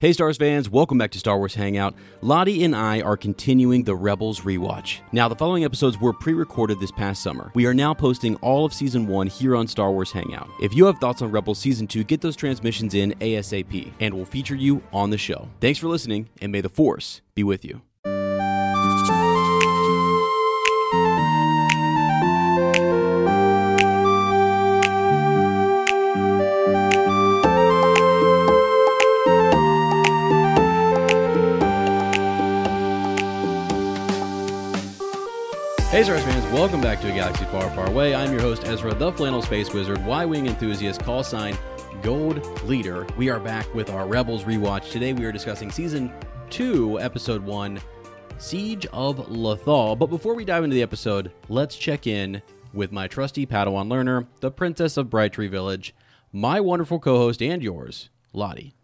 Hey, Star Wars fans, welcome back to Star Wars Hangout. Lottie and I are continuing the Rebels rewatch. Now, the following episodes were pre recorded this past summer. We are now posting all of Season 1 here on Star Wars Hangout. If you have thoughts on Rebels Season 2, get those transmissions in ASAP, and we'll feature you on the show. Thanks for listening, and may the Force be with you. Hey, Star Wars fans, welcome back to A Galaxy Far, Far Away. I'm your host, Ezra, the Flannel Space Wizard, Y Wing enthusiast, call sign Gold Leader. We are back with our Rebels rewatch. Today we are discussing Season 2, Episode 1, Siege of Lothal. But before we dive into the episode, let's check in with my trusty Padawan learner, the Princess of Bright Tree Village, my wonderful co host and yours, Lottie.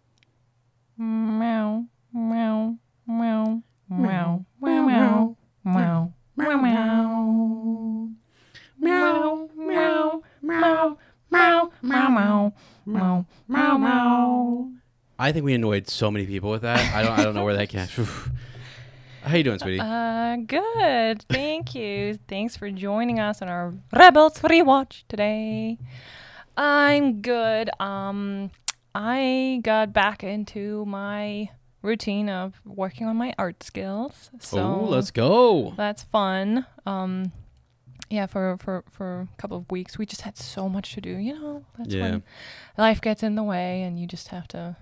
Meow, meow, meow, meow, meow, meow, meow. Meow meow. Meow meow meow meow meow meow meow meow. I think we annoyed so many people with that. I don't I don't know where that came. How you doing, sweetie? Uh, good. Thank you. Thanks for joining us on our Rebels rewatch today. I'm good. Um, I got back into my routine of working on my art skills. So oh, let's go. That's fun. Um, yeah, for, for, for a couple of weeks, we just had so much to do. You know, that's Yeah. when life gets in the way and you just have to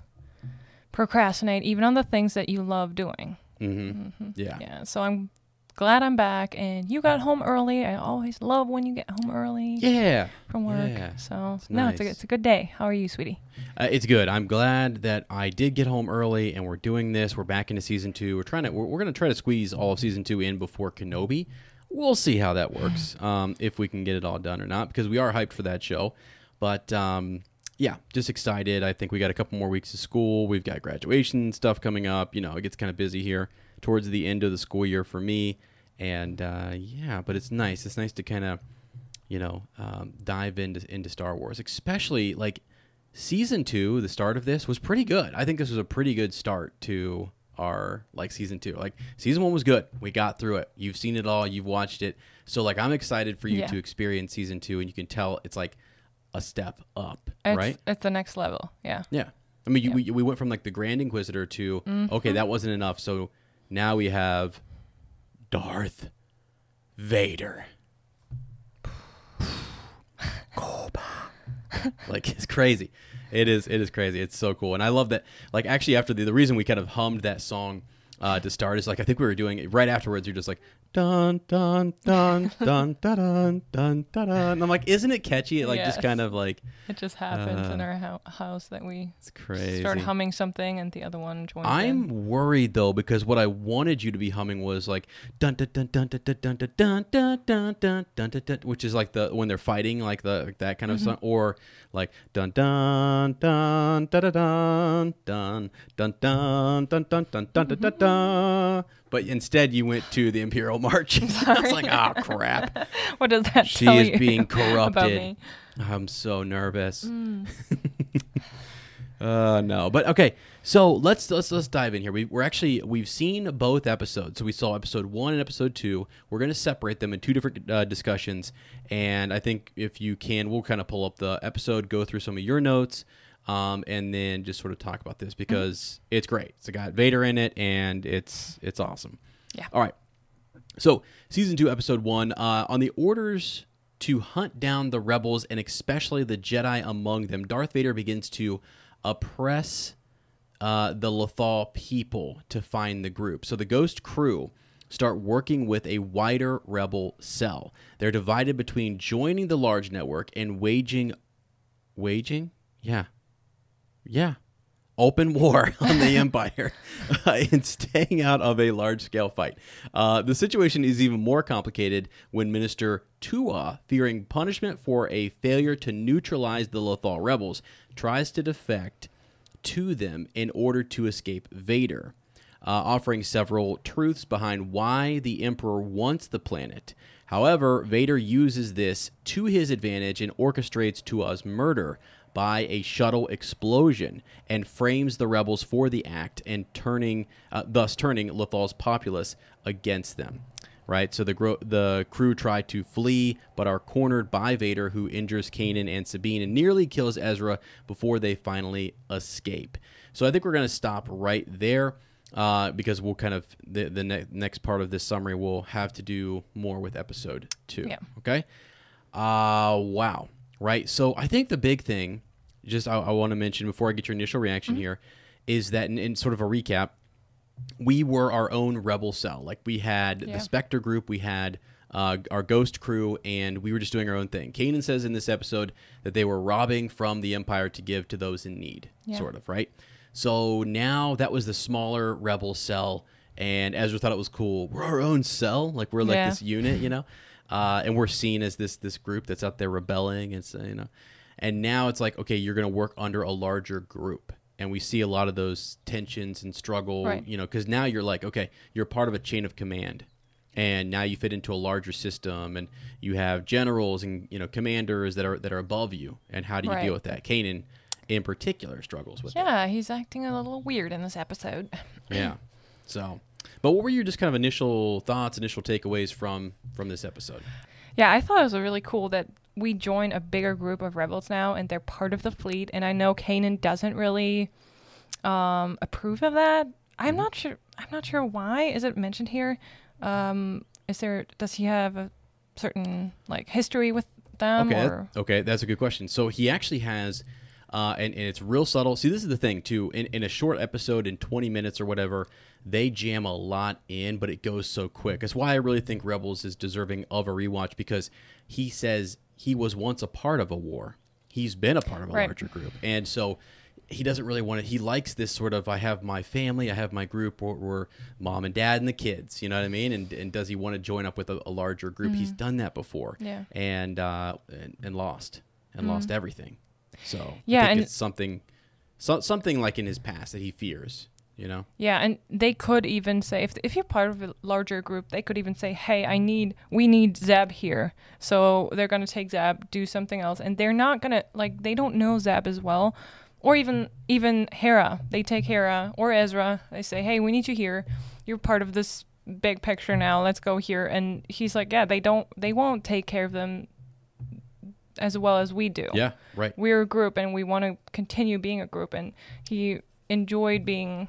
procrastinate even on the things that you love doing. Mm-hmm. Yeah. Yeah, so I'm glad I'm back and you got home early. I always love when you get home early Yeah. from work. yeah. So, It's no, it's a, it's a good day. How are you, sweetie? Uh, it's good. I'm glad that I did get home early and we're doing this. We're back into season two. We're trying to. We're, we're going to try to squeeze all of season two in before Kenobi. We'll see how that works. Um, if we can get it all done or not, because we are hyped for that show. But um, yeah, just excited. I think we got a couple more weeks of school. We've got graduation stuff coming up. You know, it gets kind of busy here towards the end of the school year for me. And uh, yeah, but it's nice. It's nice to kind of you know, um, dive into into Star Wars, especially like season two. The start of this was pretty good. I think this was a pretty good start to our like season two. Like season one was good. We got through it. You've seen it all. You've watched it. So like I'm excited for you Yeah. to experience season two, and you can tell it's like a step up, It's, right? It's the next level. Yeah. Yeah. I mean, you, we, we went from like the Grand Inquisitor to Mm-hmm. okay, that wasn't enough. So now we have Darth Vader. like it's crazy. It is. It is crazy. It's so cool, and I love that. Like actually, after the the reason we kind of hummed that song uh, to start is like I think we were doing it right afterwards. You're just like dun dun dun dun dun dun dun dun. And I'm like, isn't it catchy? It like just kind of like It just happens in Uh, our hou- house that we it's crazy. start humming something and the other one joins. I'm worried though because what I wanted you to be humming was like dun dun dun dun dun dun dun dun dun dun dun dun dun dun which is like the when they're fighting like the like that kind of song or like dun dun dun dun dun dun dun dun dun dun dun dun dun dun dun dun but instead you went to the Imperial March. I was like, oh crap. What does that She tell is you being about corrupted. me? I'm so nervous. uh no, but okay. So let's let's let's dive in here. We, we're actually we've seen both episodes. So we saw episode one and episode two. We're going to separate them in two different uh, discussions. And I think if you can, we'll kind of pull up the episode, go through some of your notes, um, and then just sort of talk about this because it's great. It's got Vader in it, and it's it's awesome. Yeah. All right. So, season two, episode one, uh, on the orders to hunt down the rebels and especially the Jedi among them, Darth Vader begins to oppress uh, the Lothal people to find the group. So, the Ghost crew start working with a wider rebel cell. They're divided between joining the large network and waging, waging, yeah, yeah, open war on the Empire uh, and staying out of a large scale fight. Uh, the situation is even more complicated when Minister Tua, fearing punishment for a failure to neutralize the Lothal rebels, tries to defect to them in order to escape Vader. Uh, offering several truths behind why the Emperor wants the planet. However, Vader uses this to his advantage and orchestrates Tua's murder, by a shuttle explosion and frames the rebels for the act and turning, uh, thus turning Lothal's populace against them. Right, so the gro- the crew try to flee, but are cornered by Vader, who injures Kanan and Sabine and nearly kills Ezra before they finally escape. So I think we're going to stop right there uh, because we'll kind of the the ne- next part of this summary will have to do more with episode two. Yeah. Okay. Uh wow. Right. So I think the big thing just I, I want to mention before I get your initial reaction Mm-hmm. here is that in, in sort of a recap, we were our own rebel cell. Like we had Yeah. the Spectre group, we had uh, our Ghost crew, and we were just doing our own thing. Kanan says in this episode that they were robbing from the Empire to give to those in need, Yeah. sort of, right? So now that was the smaller rebel cell, and Ezra thought it was cool. We're our own cell, like we're like Yeah. this unit, you know, uh, and we're seen as this this group that's out there rebelling. Uh, you know, and now it's like okay, you're going to work under a larger group, and we see a lot of those tensions and struggle, Right. you know, because now you're like okay, you're part of a chain of command. And now you fit into a larger system, and you have generals and you know commanders that are that are above you. And how do you Right. deal with that? Kanan, in particular, struggles with it. Yeah, he's acting a little weird in this episode. Yeah. So, but what were your just kind of initial thoughts, initial takeaways from from this episode? Yeah, I thought it was really cool that we join a bigger group of rebels now and they're part of the fleet. And I know Kanan doesn't really um, approve of that. I'm Mm-hmm. not sure. I'm not sure why. Is it mentioned here? Um, is there? Does he have a certain like history with them? okay, or okay, that's a good question. So he actually has, uh, and, and it's real subtle. See, this is the thing too. In, in a short episode, in 20 minutes or whatever, they jam a lot in, but it goes so quick. That's why I really think Rebels is deserving of a rewatch because he says he was once a part of a war. He's been a part of a Right. larger group, and so he doesn't really want to. He likes this sort of I have my family, I have my group, or, or mom and dad and the kids. You know what I mean? And and does he want to join up with a, a larger group? He's done that before, Yeah. and uh, and, and lost and lost everything. So Yeah, I think and- it's something, so, something like in his past that he fears. You know? Yeah, and they could even say if if you're part of a larger group, they could even say, "Hey, I need we need Zeb here." So they're going to take Zeb, do something else, and they're not going to like they don't know Zeb as well, or even even Hera. They take Hera or Ezra. They say, "Hey, we need you here. You're part of this big picture now. Let's go here." And he's like, "Yeah, they don't they won't take care of them as well as we do." Yeah. Right. We're a group and we want to continue being a group and he enjoyed being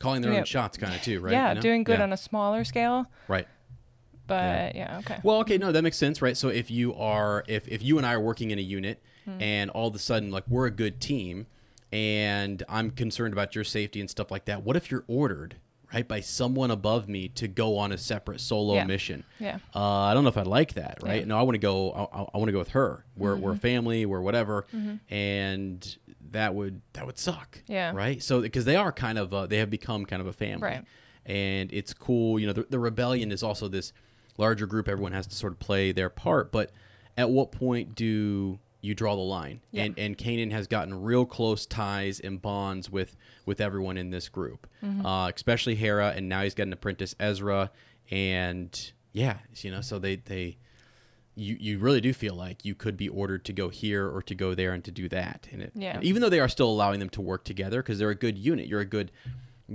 Calling their Yeah. own shots, kind of too, right? yeah, You know? doing good Yeah. on a smaller scale. right. But yeah, okay. Well, okay, no, that makes sense, right? So if you are, if if you and I are working in a unit, Hmm. and all of a sudden, like we're a good team, and I'm concerned about your safety and stuff like that. What if you're ordered, right, by someone above me to go on a separate solo Yeah. mission? Yeah. Uh, I don't know if I'd like that, right? Yeah. Mm-hmm. No, I want to go. I, I want to go with her. We're we're family. We're whatever, and that would that would suck. Yeah. Right. So because they are kind of uh, they have become kind of a family Right. and it's cool. You know, the, the rebellion is also this larger group. Everyone has to sort of play their part. But at what point do you draw the line? Yeah. And and Kanan has gotten real close ties and bonds with with everyone in this group, Mm-hmm. uh, especially Hera. And now he's got an apprentice Ezra, and yeah, you know, so they they. You, you really do feel like you could be ordered to go here or to go there and to do that, and it, Yeah. even though they are still allowing them to work together because they're a good unit, you're a good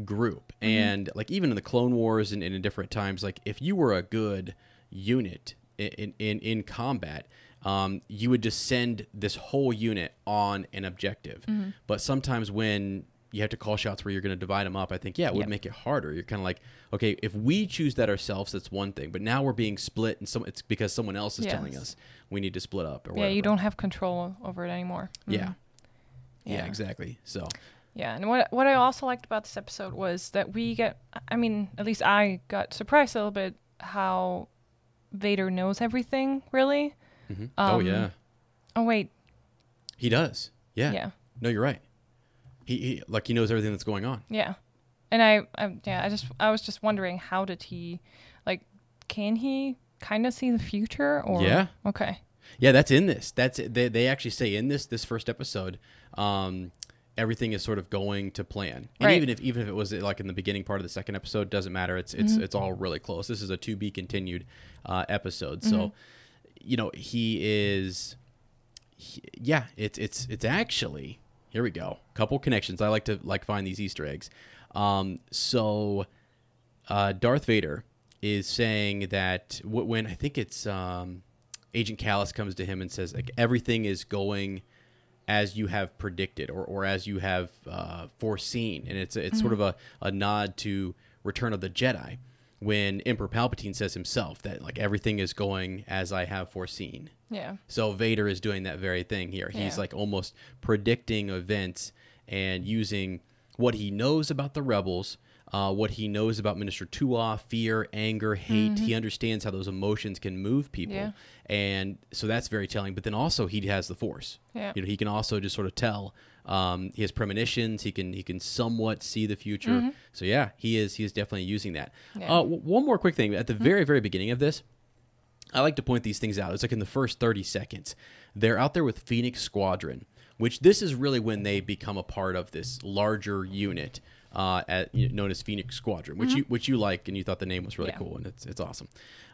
group Mm-hmm. and like even in the clone wars and, and in different times like if you were a good unit in in, in combat um, you would just send this whole unit on an objective Mm-hmm. but sometimes when you have to call shots where you're going to divide them up i think yeah it would Yep. make it harder you're kind of like okay if we choose that ourselves that's one thing but now we're being split and some it's because someone else is telling us we need to split up or Yeah, whatever. you don't have control over it anymore. yeah. Mhm. yeah Yeah. exactly so Yeah, and what what I also liked about this episode was that we get I mean, at least I got surprised a little bit how Vader knows everything, really. Mhm. oh Um, yeah Oh wait, he does yeah yeah. no you're right he, he like he knows everything that's going on. Yeah. And I, I yeah, I just I was just wondering how did he like can he kind of see the future or Yeah. Okay. Yeah, that's in this. That's they they actually say in this this first episode, um, everything is sort of going to plan. And Right. even if even if it was like in the beginning part of the second episode, doesn't matter. It's it's it's all really close. This is a to be continued uh, episode. So, you know, he is. he- yeah, it's it's it's actually here we go. Couple connections. I like to like find these Easter eggs. Um, so uh, Darth Vader is saying that w- when I think it's um, Agent Kallus comes to him and says like everything is going as you have predicted or, or as you have uh, foreseen, and it's it's sort of a, a nod to Return of the Jedi when Emperor Palpatine says himself that like everything is going as I have foreseen. Yeah. So Vader is doing that very thing here. He's Yeah. like almost predicting events and using what he knows about the rebels, uh, what he knows about Minister Tua, fear, anger, hate. He understands how those emotions can move people, Yeah. and so that's very telling. But then also he has the Force. Yeah. You know, he can also just sort of tell. Um, he has premonitions. He can he can somewhat see the future. So yeah, he is he is definitely using that. Yeah. Uh, w- one more quick thing at the very very beginning of this. I like to point these things out. It's like in the first 30 seconds. They're out there with Phoenix Squadron, which this is really when they become a part of this larger unit uh, at, you know, known as Phoenix Squadron, which you which you like and you thought the name was really Mm-hmm. Yeah. cool and it's it's awesome.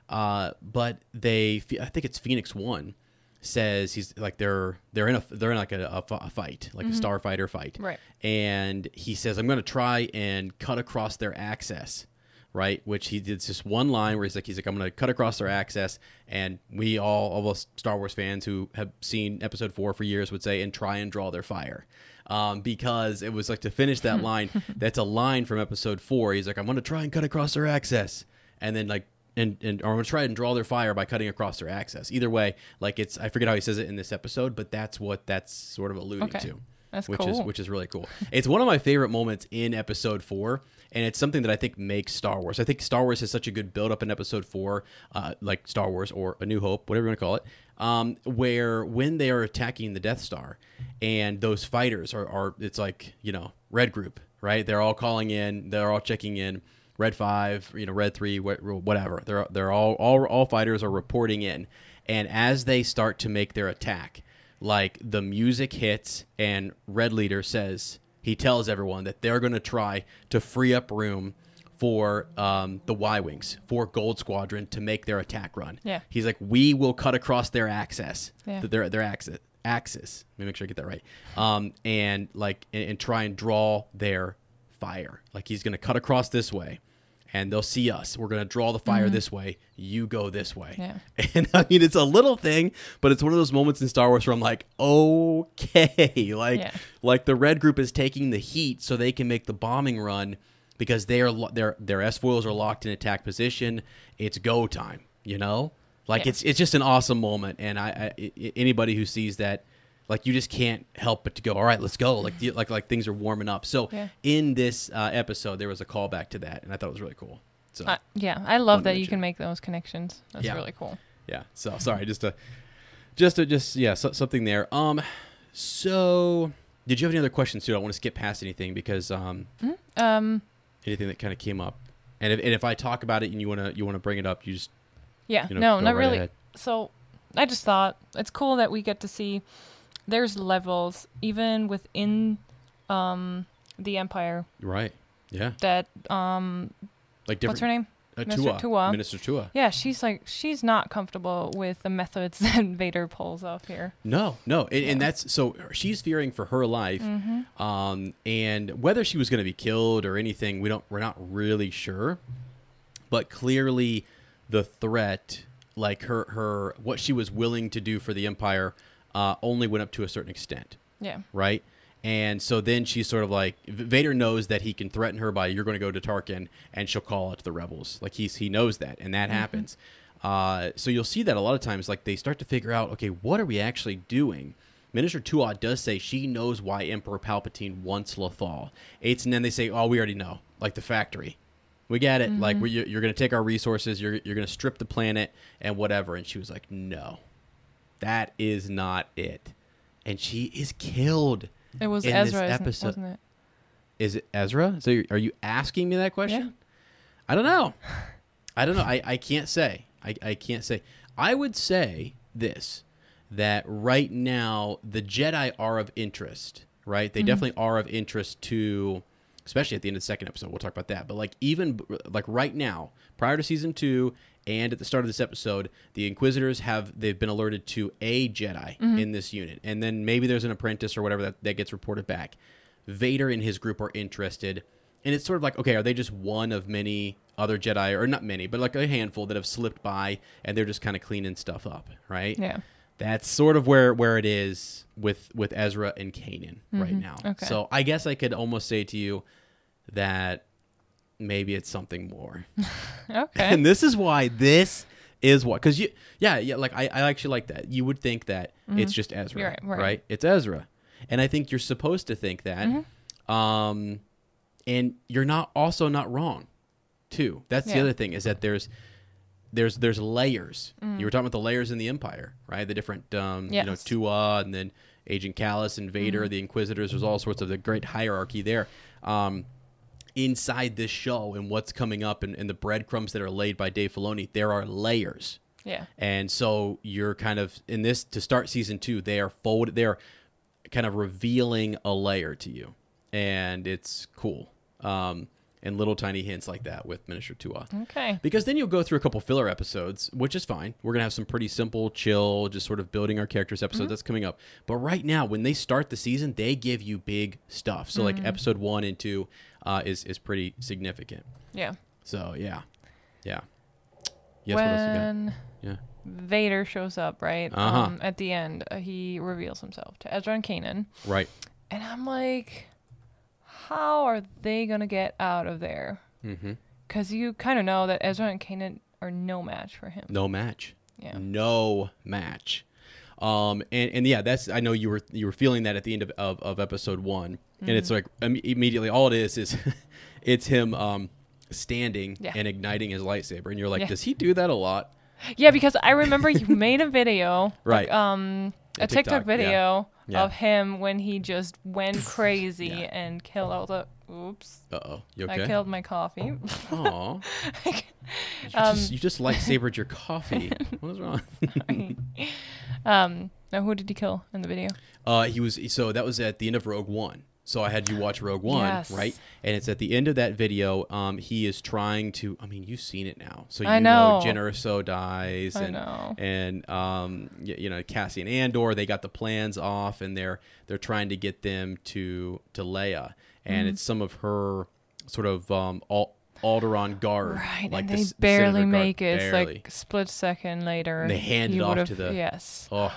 Uh, but they, I think it's Phoenix One, says he's like they're they're in a they're in like a, a, a fight like a starfighter fight, Right. And he says I'm going to try and cut across their access right? Which he did just one line where he's like, he's like, I'm going to cut across their access, and we all, all us Star Wars fans who have seen Episode Four for years would say, and try and draw their fire, um, because it was like to finish that line. That's a line from Episode Four. He's like, I'm going to try and cut across their access, and then like. And, and or I'm gonna try and draw their fire by cutting across their access. Either way, like it's I forget how he says it in this episode, but that's what that's sort of alluding Okay. to That's which is which is really cool. It's one of my favorite moments in episode four, and it's something that I think makes Star Wars. I think Star Wars has such a good build up in episode four, uh, like Star Wars or A New Hope, whatever you want to call it, um, where when they are attacking the Death Star, and those fighters are, are it's like you know Red Group, right? They're all calling in, they're all checking in. Red five, you know, red three, whatever. They're they're all all all fighters are reporting in, and as they start to make their attack, like the music hits and red leader says he tells everyone that they're going to try to free up room for um, the y wings for gold squadron to make their attack run. Yeah. he's like we will cut across their access. Yeah. their their access axis. Let me make sure i get that right. Um, and like and, and try and draw their fire. Like he's going to cut across this way and they'll see us. We're going to draw the fire mm-hmm. this way. You go this way. Yeah. And I mean, it's a little thing, but it's one of those moments in Star Wars where I'm like, okay, like, Yeah. like the red group is taking the heat so they can make the bombing run because they are lo- their their S foils are locked in attack position. It's go time, you know. Like Yeah. it's it's just an awesome moment, and I, I i- anybody who sees that. Like you just can't help but to go. All right, let's go. Like like like things are warming up. So Yeah. in this uh, episode, there was a callback to that, and I thought it was really cool. So Uh, yeah, I love that you can make those connections. That's Yeah. really cool. yeah. So sorry, just a, just a, just yeah, so, something there. Um, so did you have any other questions too? I don't want to skip past anything because um, Um, anything that kind of came up, and if, and if I talk about it and you wanna you wanna bring it up, you just yeah, you know no, not right really. ahead. So, I just thought it's cool that we get to see there's levels even within um the empire right. Yeah, that um like different. what's her name? Uh, Minister Tua. Tua. Minister Tua. Yeah, she's like she's not comfortable with the methods that Vader pulls off here. No, no, and, and that's so she's fearing for her life, Mm-hmm. um, and whether she was going to be killed or anything, we don't, we're not really sure. But clearly, the threat, like her, her, what she was willing to do for the Empire, uh, only went up to a certain extent, Yeah. right? And so then she's sort of like Vader knows that he can threaten her by you're going to go to Tarkin and she'll call out to the rebels. Like he's he knows that, and that happens. Uh, so you'll see that a lot of times, like they start to figure out, okay, what are we actually doing? Minister Tua does say she knows why Emperor Palpatine wants Lothal. It's and then they say, oh, we already know, like the factory. We get it. Like we, you're going to take our resources. You're you're going to strip the planet and whatever. And she was like, no, that is not it. And she is killed. It was in this Ezra, isn't- episode- wasn't it? Is it Ezra? So you're, you asking me that question? Yeah. I don't know. I don't know. I, I can't say. I, I can't say. I would say this that right now the Jedi are of interest, right? They mm-hmm. definitely are of interest to especially at the end of the second episode. We'll talk about that. But like even like right now, prior to season 2 and at the start of this episode, the Inquisitors have they've been alerted to a Jedi mm-hmm. in this unit. And then maybe there's an apprentice or whatever that, that gets reported back. Vader and his group are interested. And it's sort of like, okay, are they just one of many other Jedi, or not many, but like a handful that have slipped by and they're just kind of cleaning stuff up, right? Yeah. That's sort of where where it is with with Ezra and Kanan right mm-hmm. now. Okay. So I guess I could almost say to you that maybe it's something more. Okay. And this is why this is what because you yeah yeah like I, I actually like that. You would think that it's just Ezra, Mm-hmm. Right, right. It's Ezra, and I think you're supposed to think that. Mm-hmm. Um, and you're not also not wrong, too. That's the other thing is that there's there's there's layers. Mm. You were talking about the layers in the Empire, right? The different um, you know Yes. Tua and then Agent Kallus and Vader, the Inquisitors. There's all sorts of the great hierarchy there. Um, inside this show and what's coming up and, and the breadcrumbs that are laid by Dave Filoni, there are layers. yeah. And so you're kind of in this to start season two, they are folded they're kind of revealing a layer to you. And it's cool. Um, and little tiny hints like that with Minister Tua. Okay. Because then you'll go through a couple filler episodes, which is fine. We're gonna have some pretty simple, chill, just sort of building our characters episodes that's coming up. But right now, when they start the season, they give you big stuff. So like episode one and two uh, is is pretty significant. Yeah. So yeah, yeah. Yes. what else you got? when Yeah. Vader shows up, right? Uh-huh. Um, at the end, uh, he reveals himself to Ezra and Kanan, Right. and I'm like, how are they gonna get out of there? Mm-hmm. Because you kind of know that Ezra and Kanan are no match for him. No match. Yeah. No match. Um, and, and yeah, that's I know you were you were feeling that at the end of, of, of episode one, and it's Mm-hmm. like im- immediately all it is is it's him um standing Yeah. and igniting his lightsaber, and you're like, Yeah. does he do that a lot? Yeah, because I remember you made a video, Right. Like, um, A a TikTok, TikTok, video Yeah. of him when he just went crazy and killed all the. Oops, Uh oh, you I killed my coffee. Aw. you, Um, just, you just lightsabered your coffee. what is wrong? Um, now who did he kill in the video? Uh, he was so that was at the end of Rogue One. So I had you watch Rogue One, Yes. right? And it's at the end of that video. Um, he is trying to. I mean, you've seen it now, so you I know. Jyn Erso dies, I and know. and um, you know Cassian Andor. They got the plans off, and they're they're trying to get them to to Leia, and Mm-hmm. it's some of her sort of um Al- Alderaan guard, Right, like and the they the barely guard, make it. barely. It's like split second later. And they hand it off to the- yes. oh.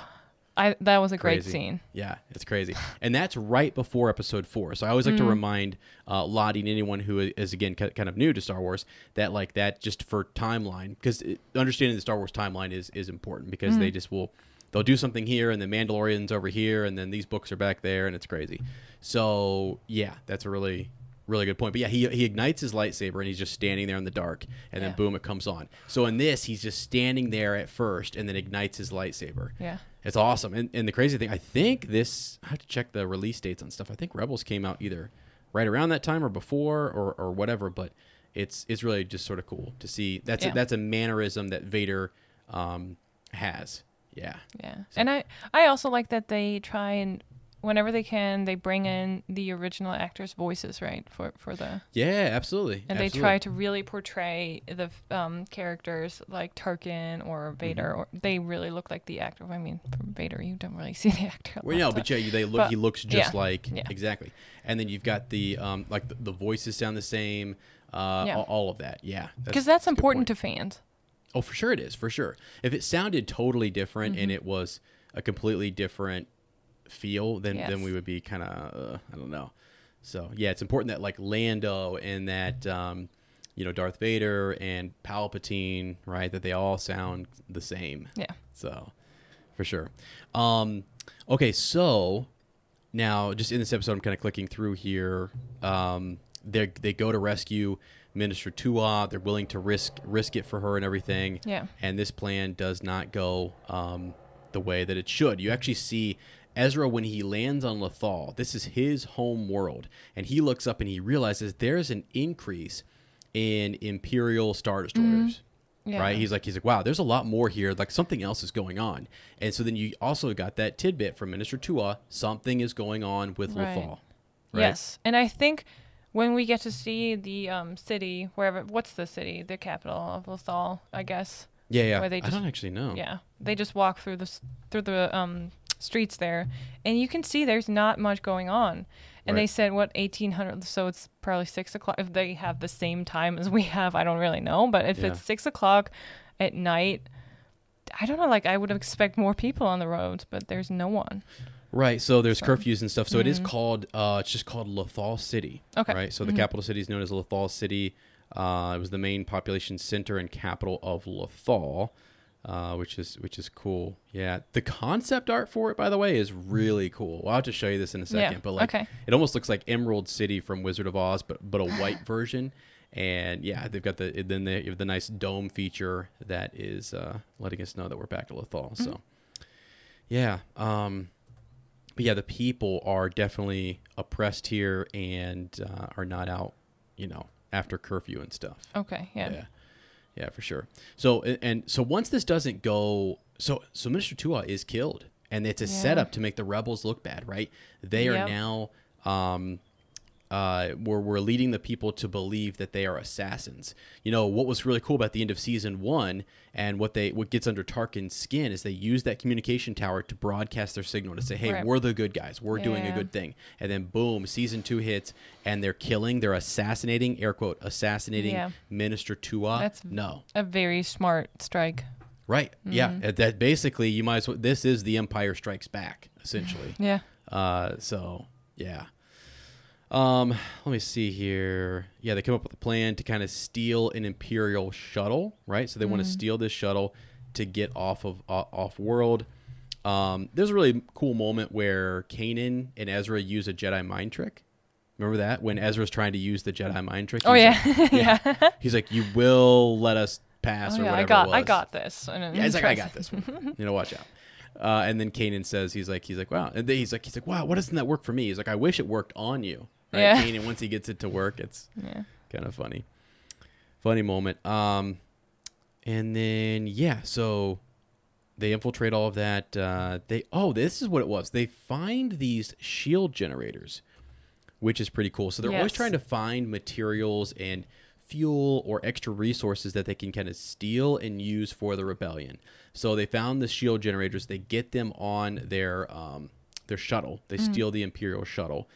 I that was a great scene. Yeah, it's crazy, and that's right before Episode Four. So I always like Mm-hmm. to remind uh, Lottie and anyone who is again kind of new to Star Wars that like that just for timeline because understanding the Star Wars timeline is is important because Mm-hmm. they just will they'll do something here and the Mandalorian's over here and then these books are back there and it's crazy. So yeah, that's a really really good point. But yeah, he he ignites his lightsaber and he's just standing there in the dark and then boom, it comes on. So in this, he's just standing there at first and then ignites his lightsaber. Yeah. It's awesome. And, and the crazy thing, I think this, I have to check the release dates on stuff. I think Rebels came out either right around that time or before or, or whatever, but it's it's really just sort of cool to see. That's Yeah. a, that's a mannerism that Vader um, has. Yeah. Yeah. And I I also like that they try and whenever they can they bring in the original actors' voices, right? For for the Yeah, absolutely. and absolutely. they try to really portray the um, characters like Tarkin or Vader, Mm-hmm. or they really look like the actor. I mean, for Vader, you don't really see the actor. Well, no, but yeah, they look. but- he looks just yeah, like yeah. exactly. And then you've got the um, like the, the voices sound the same. Uh, Yeah. all, all of that. Yeah, because that's good important to fans. Oh, for sure it is. For sure. If it sounded totally different Mm-hmm. and it was a completely different feel, then then we would be kind of uh, I don't know. So yeah, it's important that like Lando and that um, you know Darth Vader and Palpatine, right? That they all sound the same. Yeah. So for sure. Um, okay, so now just in this episode, I'm kind of clicking through here. Um, they they go to rescue Minister Tua. They're willing to risk risk it for her and everything. Yeah. And this plan does not go um, the way that it should. You actually see Ezra, when he lands on Lothal, this is his home world, and he looks up and he realizes there's an increase in Imperial Star Destroyers. Yeah. Right? He's like, he's like, wow, there's a lot more here. Like something else is going on. And so then you also got that tidbit from Minister Tua. Something is going on with Right. Lothal. Right? Yes, and I think when we get to see the um, city, wherever, what's the city, the capital of Lothal, I guess. Yeah, yeah. Where they I just- don't actually know. Yeah, they just walk through the through the um, streets there, and you can see there's not much going on. And they said what 1800, so it's probably six o'clock. If they have the same time as we have, I don't really know. But if Yeah. it's six o'clock at night, I don't know. Like I would expect more people on the roads, but there's no one. Right. So there's So- curfews and stuff. So it is called. Uh, it's just called Lothal City. Okay. Right. So the capital city is known as Lothal City. Uh, it was the main population center and capital of Lothal, uh, which is which is cool. Yeah. The concept art for it, by the way, is really cool. Well, I'll have to show you this in a second. Yeah, But like, okay. it almost looks like Emerald City from Wizard of Oz, but but a white version. And yeah, they've got the then they have the nice dome feature that is uh, letting us know that we're back to Lothal. So yeah. Um, but yeah, the people are definitely oppressed here and uh, are not out, you know, after curfew and stuff. Okay, yeah. Yeah, yeah, for sure. So and- so once this doesn't go, so so Minister Tua is killed, and it's a Yeah. setup to make the rebels look bad, right? They are now. Um, uh, we're, we're leading the people to believe that they are assassins. You know what was really cool about the end of season one, and what they what gets under Tarkin's skin is they use that communication tower to broadcast their signal to say, "Hey, Right. we're the good guys. We're doing a good thing." And then boom, season two hits, and they're killing, they're assassinating, air quote, assassinating Yeah. Minister Tua. That's- no, A very smart strike. right? Mm-hmm. Yeah, that basically you might as well. This is the Empire Strikes Back, essentially. Yeah. Uh, so yeah. Um, let me see here. Yeah, they come up with a plan to kind of steal an Imperial shuttle, right? So they want to steal this shuttle to get off of uh, off world. Um, there's a really cool moment where Kanan and Ezra use a Jedi mind trick. Remember that when Ezra's trying to use the Jedi mind trick? Oh yeah. like- yeah. He's like, "You will let us pass," Oh, or yeah. whatever. I got I got this. And Yeah, he's like, I got this one. You know, watch out. Uh, and then Kanan says, he's like, he's like, wow. And then he's like, he's like, wow. Why doesn't that work for me? He's like, I wish it worked on you. Right? Yeah. Kanan, once he gets it to work, it's Yeah. kind of funny, funny moment. Um, and then yeah, so they infiltrate all of that. Uh, they oh, this is what it was. They find these shield generators, which is pretty cool. So they're always trying to find materials and fuel or extra resources that they can kind of steal and use for the rebellion. So they found the shield generators. They get them on their um, their shuttle. They steal the Imperial shuttle,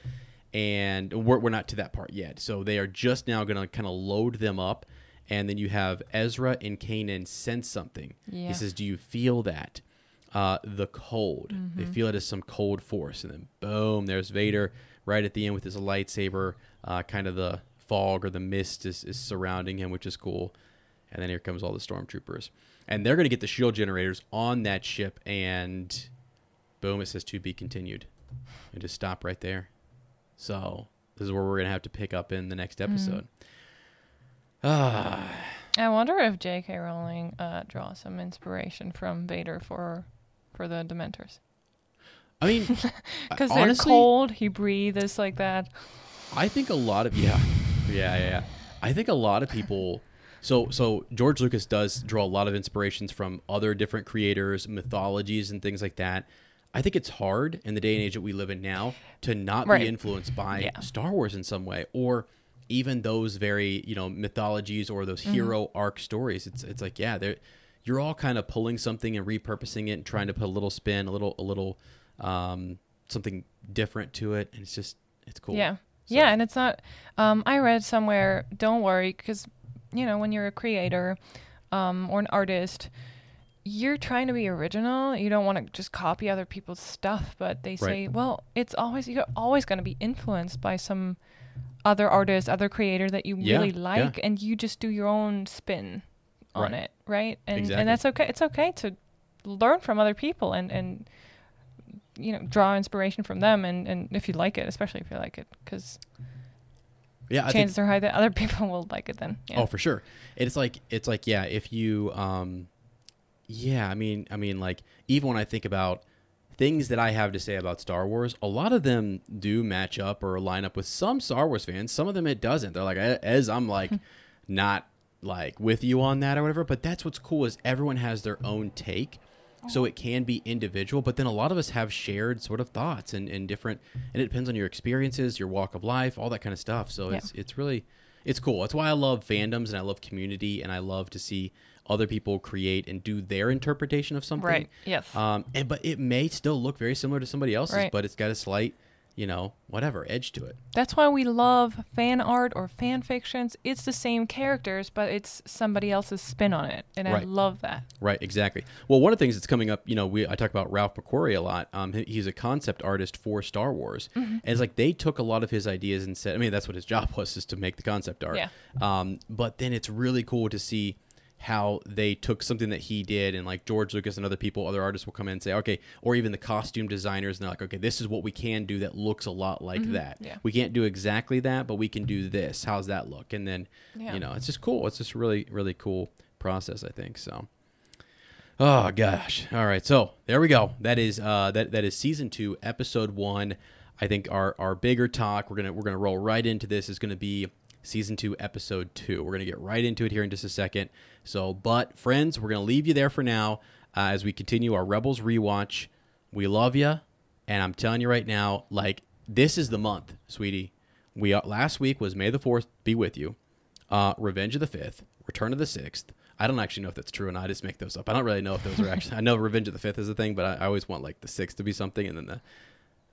and we're, we're not to that part yet. So they are just now going to kind of load them up, and then you have Ezra and Kanan sense something. Yeah. He says, "Do you feel that?" Uh, the cold. They Mm-hmm. feel it as some cold force, and then boom, there's Vader right at the end with his lightsaber. Uh, kind of the fog or the mist is, is surrounding him, which is cool. And then here comes all the stormtroopers, and they're going to get the shield generators on that ship, and boom, it says to be continued, and just stop right there. So this is where we're going to have to pick up in the next episode. Ah. I wonder if J.K. Rowling uh, draws some inspiration from Vader for for the Dementors I mean, because they're cold. He breathes like that. I think a lot of yeah, yeah, yeah, yeah. I think a lot of people. So so George Lucas does draw a lot of inspirations from other different creators, mythologies, and things like that. I think it's hard in the day and age that we live in now to not Right. be influenced by Yeah. Star Wars in some way, or even those very you know mythologies or those hero arc stories. It's it's like yeah, they're you're all kind of pulling something and repurposing it and trying to put a little spin, a little a little um, something different to it, and it's just it's cool. Yeah. Yeah, and it's not. Um, I read somewhere. Don't worry, because you know when you're a creator, um, or an artist, you're trying to be original. You don't want to just copy other people's stuff. But they say, Right. well, it's always you're always going to be influenced by some other artist, other creator that you Yeah, really yeah. like, and you just do your own spin on Right. it, right? And Exactly. and that's okay. It's okay to learn from other people and and you know draw inspiration from them and and if you like it especially if you like it because yeah. I think chances are high that other people will like it then yeah Oh, for sure. It's like it's like yeah, if you um yeah, I mean I mean like even when I think about things that I have to say about Star Wars, a lot of them do match up or line up with some Star Wars fans. Some of them it doesn't. They're like, as I'm like, not like with you on that or whatever. But that's what's cool is everyone has their own take. So it can be individual, but then a lot of us have shared sort of thoughts and, and different, and it depends on your experiences, your walk of life, all that kind of stuff. So Yeah. it's it's really it's cool. That's why I love fandoms and I love community and I love to see other people create and do their interpretation of something. Right. Yes. Um, and but it may still look very similar to somebody else's, Right. but it's got a slight, you know, whatever edge to it. That's why we love fan art or fan fictions. It's the same characters, but it's somebody else's spin on it, and I love that. Right, exactly. Well, one of the things that's coming up, you know, we I talk about Ralph McQuarrie a lot. Um, he's a concept artist for Star Wars, and it's like they took a lot of his ideas and said, I mean, that's what his job was, is to make the concept art. Yeah. Um, but then it's really cool to see how they took something that he did and like George Lucas and other people, other artists will come in and say, okay, or even the costume designers, and they're like, okay, this is what we can do that looks a lot like that. Yeah. We can't do exactly that, but we can do this. How's that look? And then, Yeah. you know, it's just cool. It's just a really, really cool process, I think. So. Oh gosh. All right. So there we go. That is uh that that is season two, episode one. I think our our bigger talk. We're gonna we're gonna roll right into this. Is gonna be season two, episode two. We're gonna get right into it here in just a second. So, but friends, we're gonna leave you there for now uh, as we continue our Rebels rewatch. We love you, and I'm telling you right now, like this is the month, sweetie. We uh, last week was May the Fourth be with you uh, Revenge of the Fifth, Return of the Sixth. I don't actually know if that's true or not. I just make those up. I don't really know if those are actually. I know Revenge of the Fifth is a thing, but I, I always want like the sixth to be something, and then the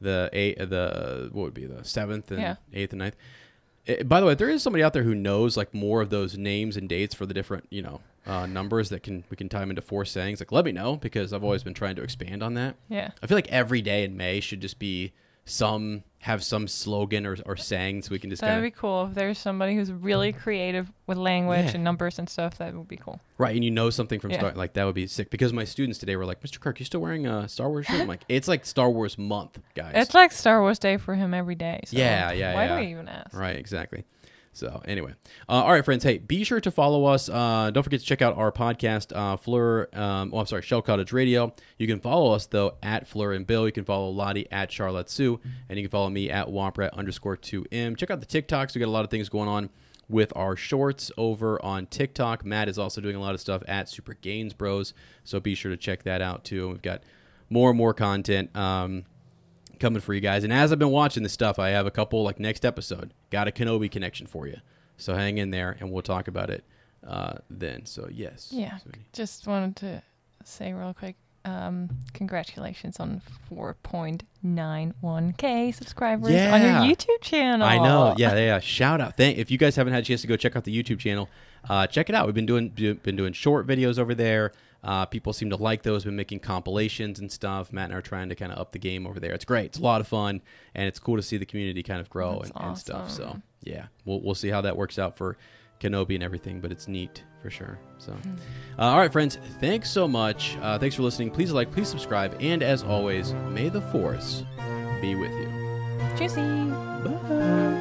the eight, the what would be the seventh and Yeah. eighth and ninth. Eh, by the way, if there is somebody out there who knows like more of those names and dates for the different you know uh, numbers that can we can tie them into four sayings. Like, let me know because I've always been trying to expand on that. Yeah. I feel like every day in May should just be some have some slogan or, or saying so we can just That'd kind be cool if there's somebody who's really creative with language Yeah. and numbers and stuff. That would be cool. Right, and you know something from Yeah. Star like that would be sick because my students today were like, "Mr. Kirk, you still wearing a Star Wars shirt?" I'm like, "It's like Star Wars month, guys." It's like Star Wars Day for him every day. So Yeah, yeah, Why yeah. do we even ask? right, exactly. So anyway, uh, all right, friends. Hey, be sure to follow us. Uh, don't forget to check out our podcast, uh, Fleur. Um, oh, I'm sorry, Shell Cottage Radio. You can follow us though at Fleur and Bill. You can follow Lottie at Charlotte Sue, and you can follow me at Womprat underscore two M. Check out the TikToks. We got a lot of things going on with our shorts over on TikTok. Matt is also doing a lot of stuff at Super Gains Bros. So be sure to check that out too. We've got more and more content. Um, coming for you guys. And as I've been watching this stuff, I have a couple like next episode. Got a Kenobi connection for you. So hang in there and we'll talk about it uh, then. So yes. Yeah. sweetie. Just wanted to say real quick. Um, congratulations on 4.91k subscribers on your YouTube channel. I know. Yeah, yeah, yeah. Shout out. Thank if you guys haven't had a chance to go check out the YouTube channel, uh, check it out. We've been doing do, been doing short videos over there. Uh, people seem to like those. Been making compilations and stuff. Matt and I are trying to kind of up the game over there. It's great. It's a lot of fun, and it's cool to see the community kind of grow and, and stuff. So yeah, we'll we'll see how that works out for Kenobi and everything. But it's neat for sure. So, Hmm. uh, all right, friends. Thanks so much. Uh, thanks for listening. Please like, please subscribe, and as always, may the force be with you. Juicy.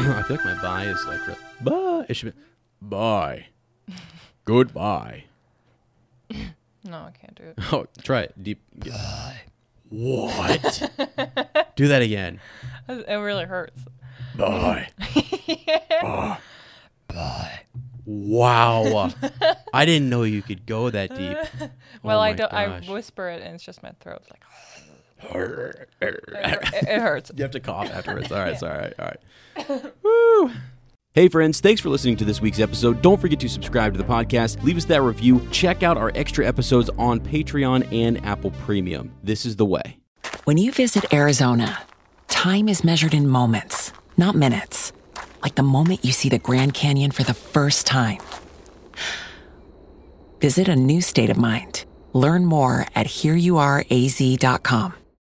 I feel like my bye is like re- bye. It should be bye. Goodbye. No, I can't do it. Oh, try it. Deep. Bye. What? Do that again. It really hurts. Bye. Bye. Bye. Wow. I didn't know you could go that deep. Well, Oh I don't. I whisper it, and it's just my throat. Like you it, it hurts. You have to cough afterwards. All right. Sorry. All right. Woo. Hey, friends, thanks for listening to this week's episode. Don't forget to subscribe to the podcast, leave us that review, check out our extra episodes on Patreon and Apple Premium. This is the way. When you visit Arizona, time is measured in moments, not minutes. Like the moment you see the Grand Canyon for the first time. Visit a new state of mind. Learn more at hereyouareaz.com.